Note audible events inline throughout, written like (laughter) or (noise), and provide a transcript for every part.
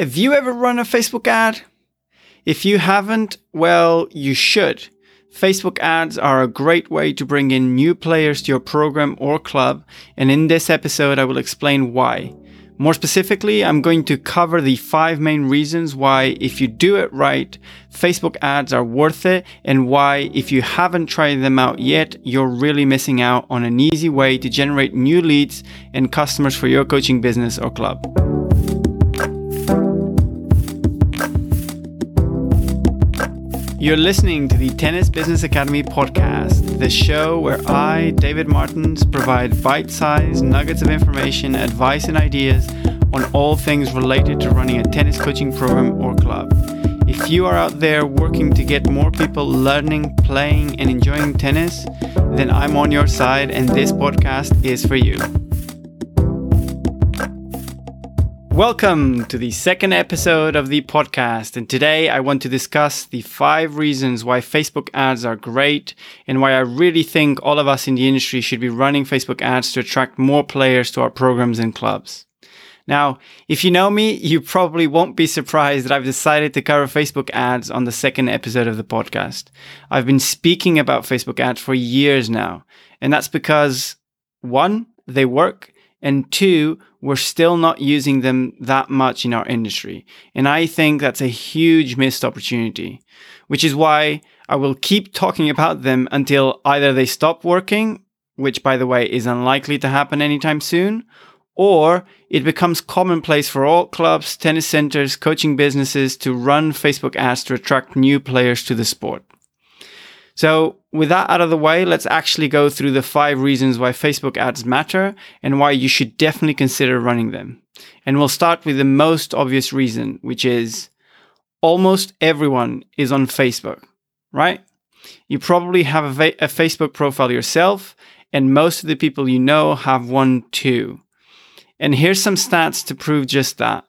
Have you ever run a Facebook ad? If you haven't, well, you should. Facebook ads are a great way to bring in new players to your program or club, and in this episode, I will explain why. More specifically, I'm going to cover the five main reasons why, if you do it right, Facebook ads are worth it, and why, if you haven't tried them out yet, you're really missing out on an easy way to generate new leads and customers for your coaching business or club. You're listening to the Tennis Business Academy podcast, the show where I, David Martins, provide bite sized nuggets of information, advice, and ideas on all things related to running a tennis coaching program or club. If you are out there working to get more people learning, playing, and enjoying tennis, then I'm on your side, and this podcast is for you. Welcome to the second episode of the podcast. And today I want to discuss the five reasons why Facebook ads are great and why I really think all of us in the industry should be running Facebook ads to attract more players to our programs and clubs. Now, if you know me, you probably won't be surprised that I've decided to cover Facebook ads on the second episode of the podcast. I've been speaking about Facebook ads for years now, and that's because one, they work, and two, we're still not using them that much in our industry. And I think that's a huge missed opportunity, which is why I will keep talking about them until either they stop working, which by the way is unlikely to happen anytime soon, or it becomes commonplace for all clubs, tennis centers, coaching businesses to run Facebook ads to attract new players to the sport. So, with that out of the way, let's actually go through the five reasons why Facebook ads matter and why you should definitely consider running them. And we'll start with the most obvious reason, which is almost everyone is on Facebook, right? You probably have a, va- a Facebook profile yourself, and most of the people you know have one too. And here's some stats to prove just that.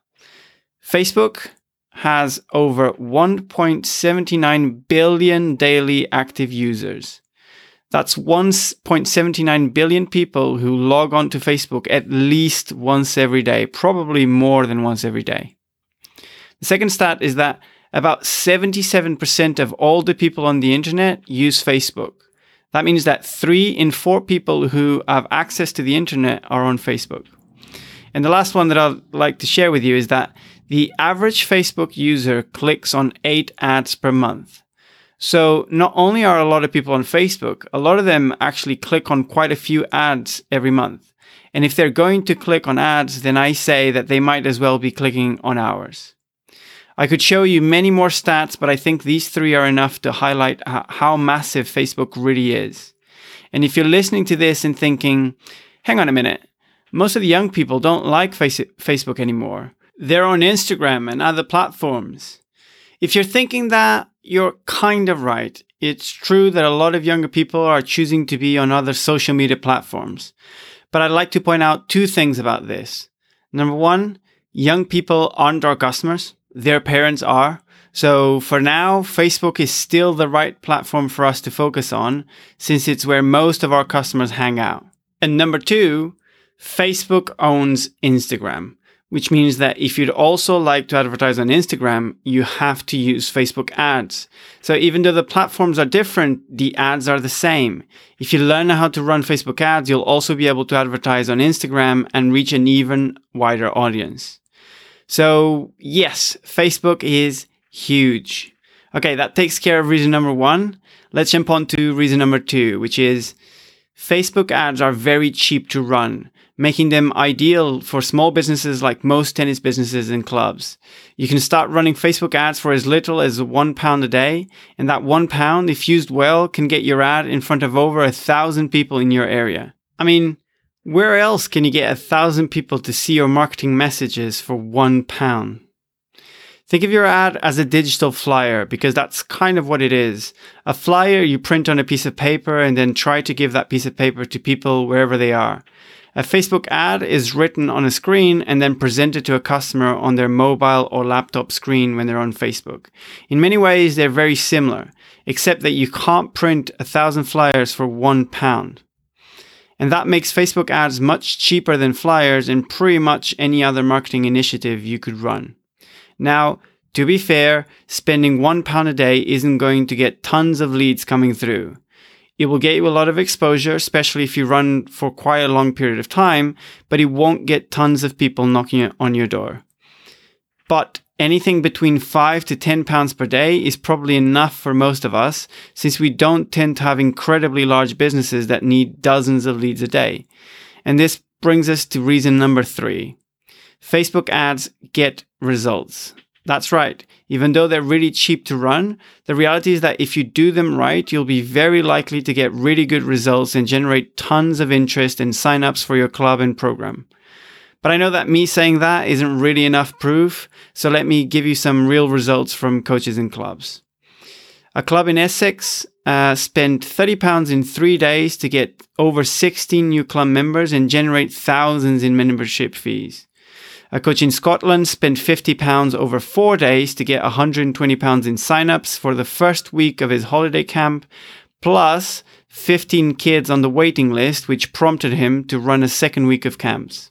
Facebook has over 1.79 billion daily active users. That's 1.79 billion people who log on to Facebook at least once every day, probably more than once every day. The second stat is that about 77% of all the people on the internet use Facebook. That means that three in four people who have access to the internet are on Facebook. And the last one that I'd like to share with you is that the average Facebook user clicks on eight ads per month. So not only are a lot of people on Facebook, a lot of them actually click on quite a few ads every month. And if they're going to click on ads, then I say that they might as well be clicking on ours. I could show you many more stats, but I think these three are enough to highlight how massive Facebook really is. And if you're listening to this and thinking, hang on a minute, most of the young people don't like Facebook anymore. They're on Instagram and other platforms. If you're thinking that, you're kind of right. It's true that a lot of younger people are choosing to be on other social media platforms. But I'd like to point out two things about this. Number one, young people aren't our customers. Their parents are. So for now, Facebook is still the right platform for us to focus on since it's where most of our customers hang out. And number two, Facebook owns Instagram which means that if you'd also like to advertise on Instagram, you have to use Facebook ads. So even though the platforms are different, the ads are the same. If you learn how to run Facebook ads, you'll also be able to advertise on Instagram and reach an even wider audience. So yes, Facebook is huge. Okay, that takes care of reason number one. Let's jump on to reason number two, which is Facebook ads are very cheap to run making them ideal for small businesses like most tennis businesses and clubs. You can start running Facebook ads for as little as one pound a day, and that one pound, if used well, can get your ad in front of over a thousand people in your area. I mean, where else can you get a thousand people to see your marketing messages for one pound? Think of your ad as a digital flyer because that's kind of what it is. A flyer you print on a piece of paper and then try to give that piece of paper to people wherever they are. A Facebook ad is written on a screen and then presented to a customer on their mobile or laptop screen when they're on Facebook. In many ways, they're very similar, except that you can't print a thousand flyers for one pound. And that makes Facebook ads much cheaper than flyers and pretty much any other marketing initiative you could run. Now, to be fair, spending one pound a day isn't going to get tons of leads coming through. It will get you a lot of exposure, especially if you run for quite a long period of time, but it won't get tons of people knocking on your door. But anything between 5 to 10 pounds per day is probably enough for most of us, since we don't tend to have incredibly large businesses that need dozens of leads a day. And this brings us to reason number three Facebook ads get results. That's right. Even though they're really cheap to run, the reality is that if you do them right, you'll be very likely to get really good results and generate tons of interest and signups for your club and program. But I know that me saying that isn't really enough proof, so let me give you some real results from coaches and clubs. A club in Essex uh, spent £30 in three days to get over 16 new club members and generate thousands in membership fees. A coach in Scotland spent £50 over four days to get £120 in signups for the first week of his holiday camp, plus 15 kids on the waiting list, which prompted him to run a second week of camps.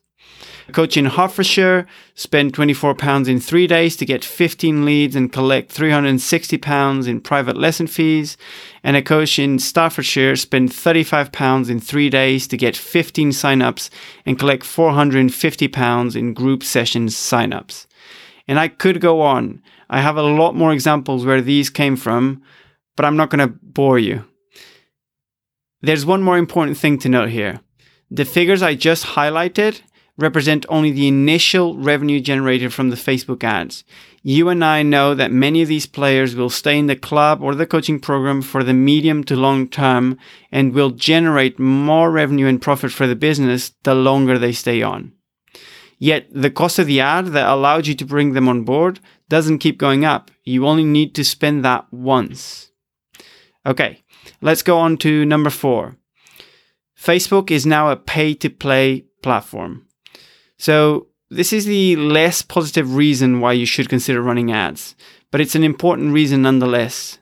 A coach in Hertfordshire spent £24 in three days to get 15 leads and collect £360 in private lesson fees. And a coach in Staffordshire spent £35 in three days to get 15 signups and collect £450 in group sessions signups. And I could go on. I have a lot more examples where these came from, but I'm not going to bore you. There's one more important thing to note here. The figures I just highlighted represent only the initial revenue generated from the Facebook ads. You and I know that many of these players will stay in the club or the coaching program for the medium to long term and will generate more revenue and profit for the business the longer they stay on. Yet the cost of the ad that allowed you to bring them on board doesn't keep going up. You only need to spend that once. Okay, let's go on to number four. Facebook is now a pay to play platform. So this is the less positive reason why you should consider running ads, but it's an important reason nonetheless.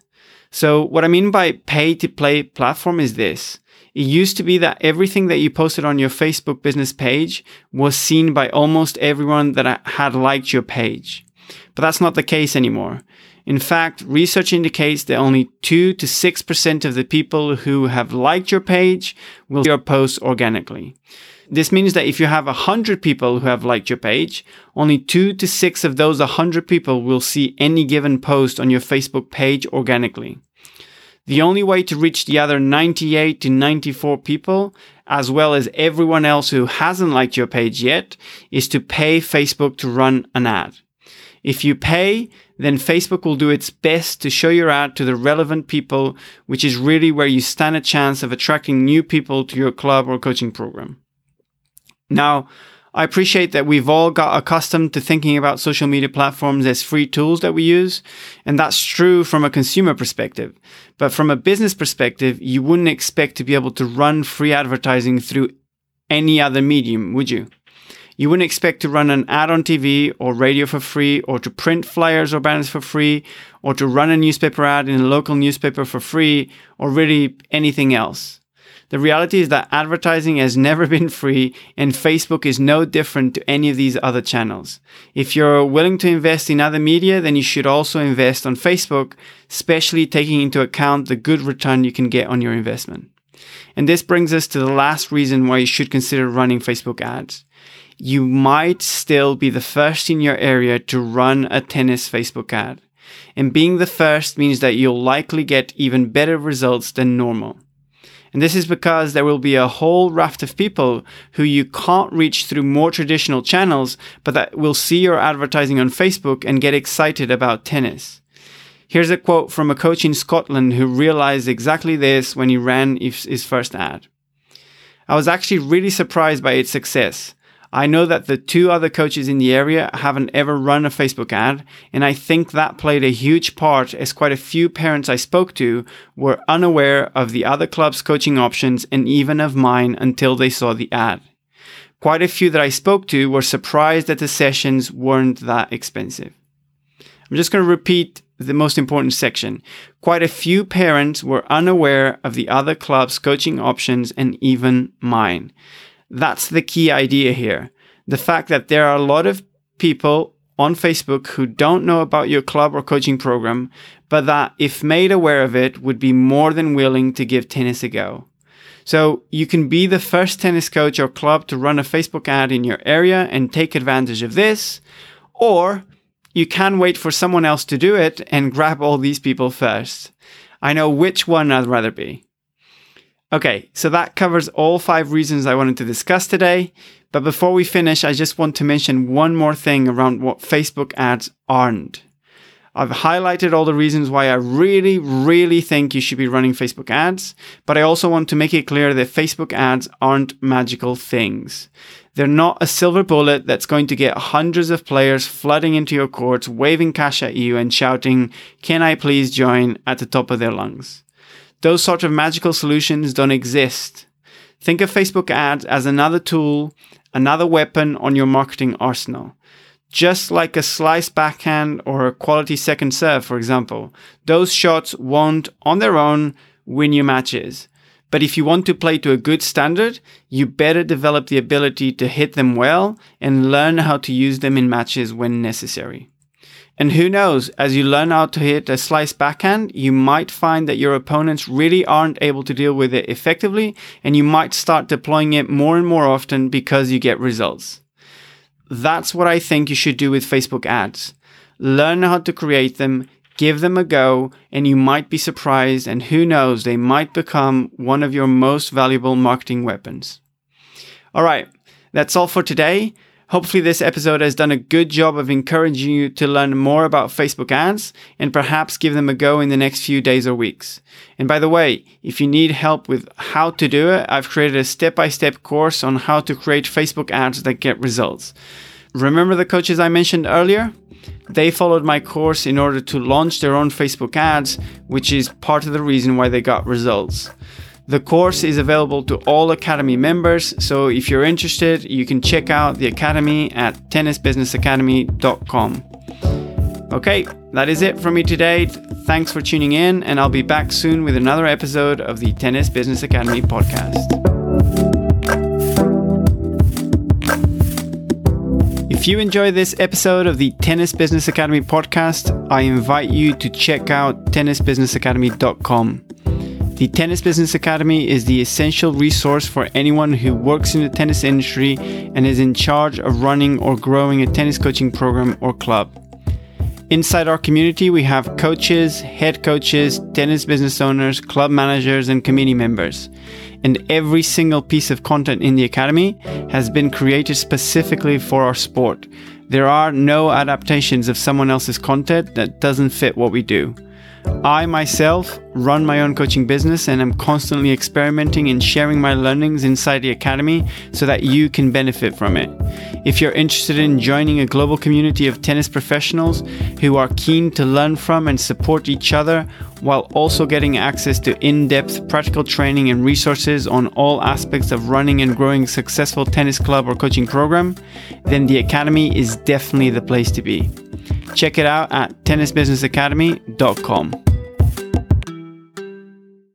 So what I mean by pay to play platform is this. It used to be that everything that you posted on your Facebook business page was seen by almost everyone that had liked your page. But that's not the case anymore. In fact, research indicates that only 2 to 6% of the people who have liked your page will see your posts organically. This means that if you have 100 people who have liked your page, only 2 to 6 of those 100 people will see any given post on your Facebook page organically. The only way to reach the other 98 to 94 people, as well as everyone else who hasn't liked your page yet, is to pay Facebook to run an ad. If you pay, then Facebook will do its best to show your ad to the relevant people, which is really where you stand a chance of attracting new people to your club or coaching program. Now, I appreciate that we've all got accustomed to thinking about social media platforms as free tools that we use, and that's true from a consumer perspective. But from a business perspective, you wouldn't expect to be able to run free advertising through any other medium, would you? You wouldn't expect to run an ad on TV or radio for free, or to print flyers or banners for free, or to run a newspaper ad in a local newspaper for free, or really anything else. The reality is that advertising has never (laughs) been free and Facebook is no different to any of these other channels. If you're willing to invest in other media, then you should also invest on Facebook, especially taking into account the good return you can get on your investment. And this brings us to the last reason why you should consider running Facebook ads. You might still be the first in your area to run a tennis Facebook ad. And being the first means that you'll likely get even better results than normal. And this is because there will be a whole raft of people who you can't reach through more traditional channels, but that will see your advertising on Facebook and get excited about tennis. Here's a quote from a coach in Scotland who realized exactly this when he ran his first ad. I was actually really surprised by its success. I know that the two other coaches in the area haven't ever run a Facebook ad, and I think that played a huge part as quite a few parents I spoke to were unaware of the other club's coaching options and even of mine until they saw the ad. Quite a few that I spoke to were surprised that the sessions weren't that expensive. I'm just going to repeat the most important section. Quite a few parents were unaware of the other club's coaching options and even mine. That's the key idea here. The fact that there are a lot of people on Facebook who don't know about your club or coaching program, but that, if made aware of it, would be more than willing to give tennis a go. So you can be the first tennis coach or club to run a Facebook ad in your area and take advantage of this, or you can wait for someone else to do it and grab all these people first. I know which one I'd rather be. Okay, so that covers all five reasons I wanted to discuss today. But before we finish, I just want to mention one more thing around what Facebook ads aren't. I've highlighted all the reasons why I really, really think you should be running Facebook ads, but I also want to make it clear that Facebook ads aren't magical things. They're not a silver bullet that's going to get hundreds of players flooding into your courts, waving cash at you and shouting, Can I please join at the top of their lungs? Those sort of magical solutions don't exist. Think of Facebook ads as another tool, another weapon on your marketing arsenal. Just like a slice backhand or a quality second serve, for example, those shots won't on their own win you matches. But if you want to play to a good standard, you better develop the ability to hit them well and learn how to use them in matches when necessary. And who knows, as you learn how to hit a slice backhand, you might find that your opponents really aren't able to deal with it effectively, and you might start deploying it more and more often because you get results. That's what I think you should do with Facebook ads. Learn how to create them, give them a go, and you might be surprised, and who knows, they might become one of your most valuable marketing weapons. All right, that's all for today. Hopefully, this episode has done a good job of encouraging you to learn more about Facebook ads and perhaps give them a go in the next few days or weeks. And by the way, if you need help with how to do it, I've created a step by step course on how to create Facebook ads that get results. Remember the coaches I mentioned earlier? They followed my course in order to launch their own Facebook ads, which is part of the reason why they got results. The course is available to all Academy members, so if you're interested, you can check out the Academy at tennisbusinessacademy.com. Okay, that is it from me today. Thanks for tuning in, and I'll be back soon with another episode of the Tennis Business Academy podcast. If you enjoyed this episode of the Tennis Business Academy podcast, I invite you to check out tennisbusinessacademy.com. The Tennis Business Academy is the essential resource for anyone who works in the tennis industry and is in charge of running or growing a tennis coaching program or club. Inside our community, we have coaches, head coaches, tennis business owners, club managers, and committee members. And every single piece of content in the Academy has been created specifically for our sport. There are no adaptations of someone else's content that doesn't fit what we do. I myself run my own coaching business and am constantly experimenting and sharing my learnings inside the academy so that you can benefit from it. If you're interested in joining a global community of tennis professionals who are keen to learn from and support each other while also getting access to in depth practical training and resources on all aspects of running and growing a successful tennis club or coaching program, then the Academy is definitely the place to be. Check it out at tennisbusinessacademy.com.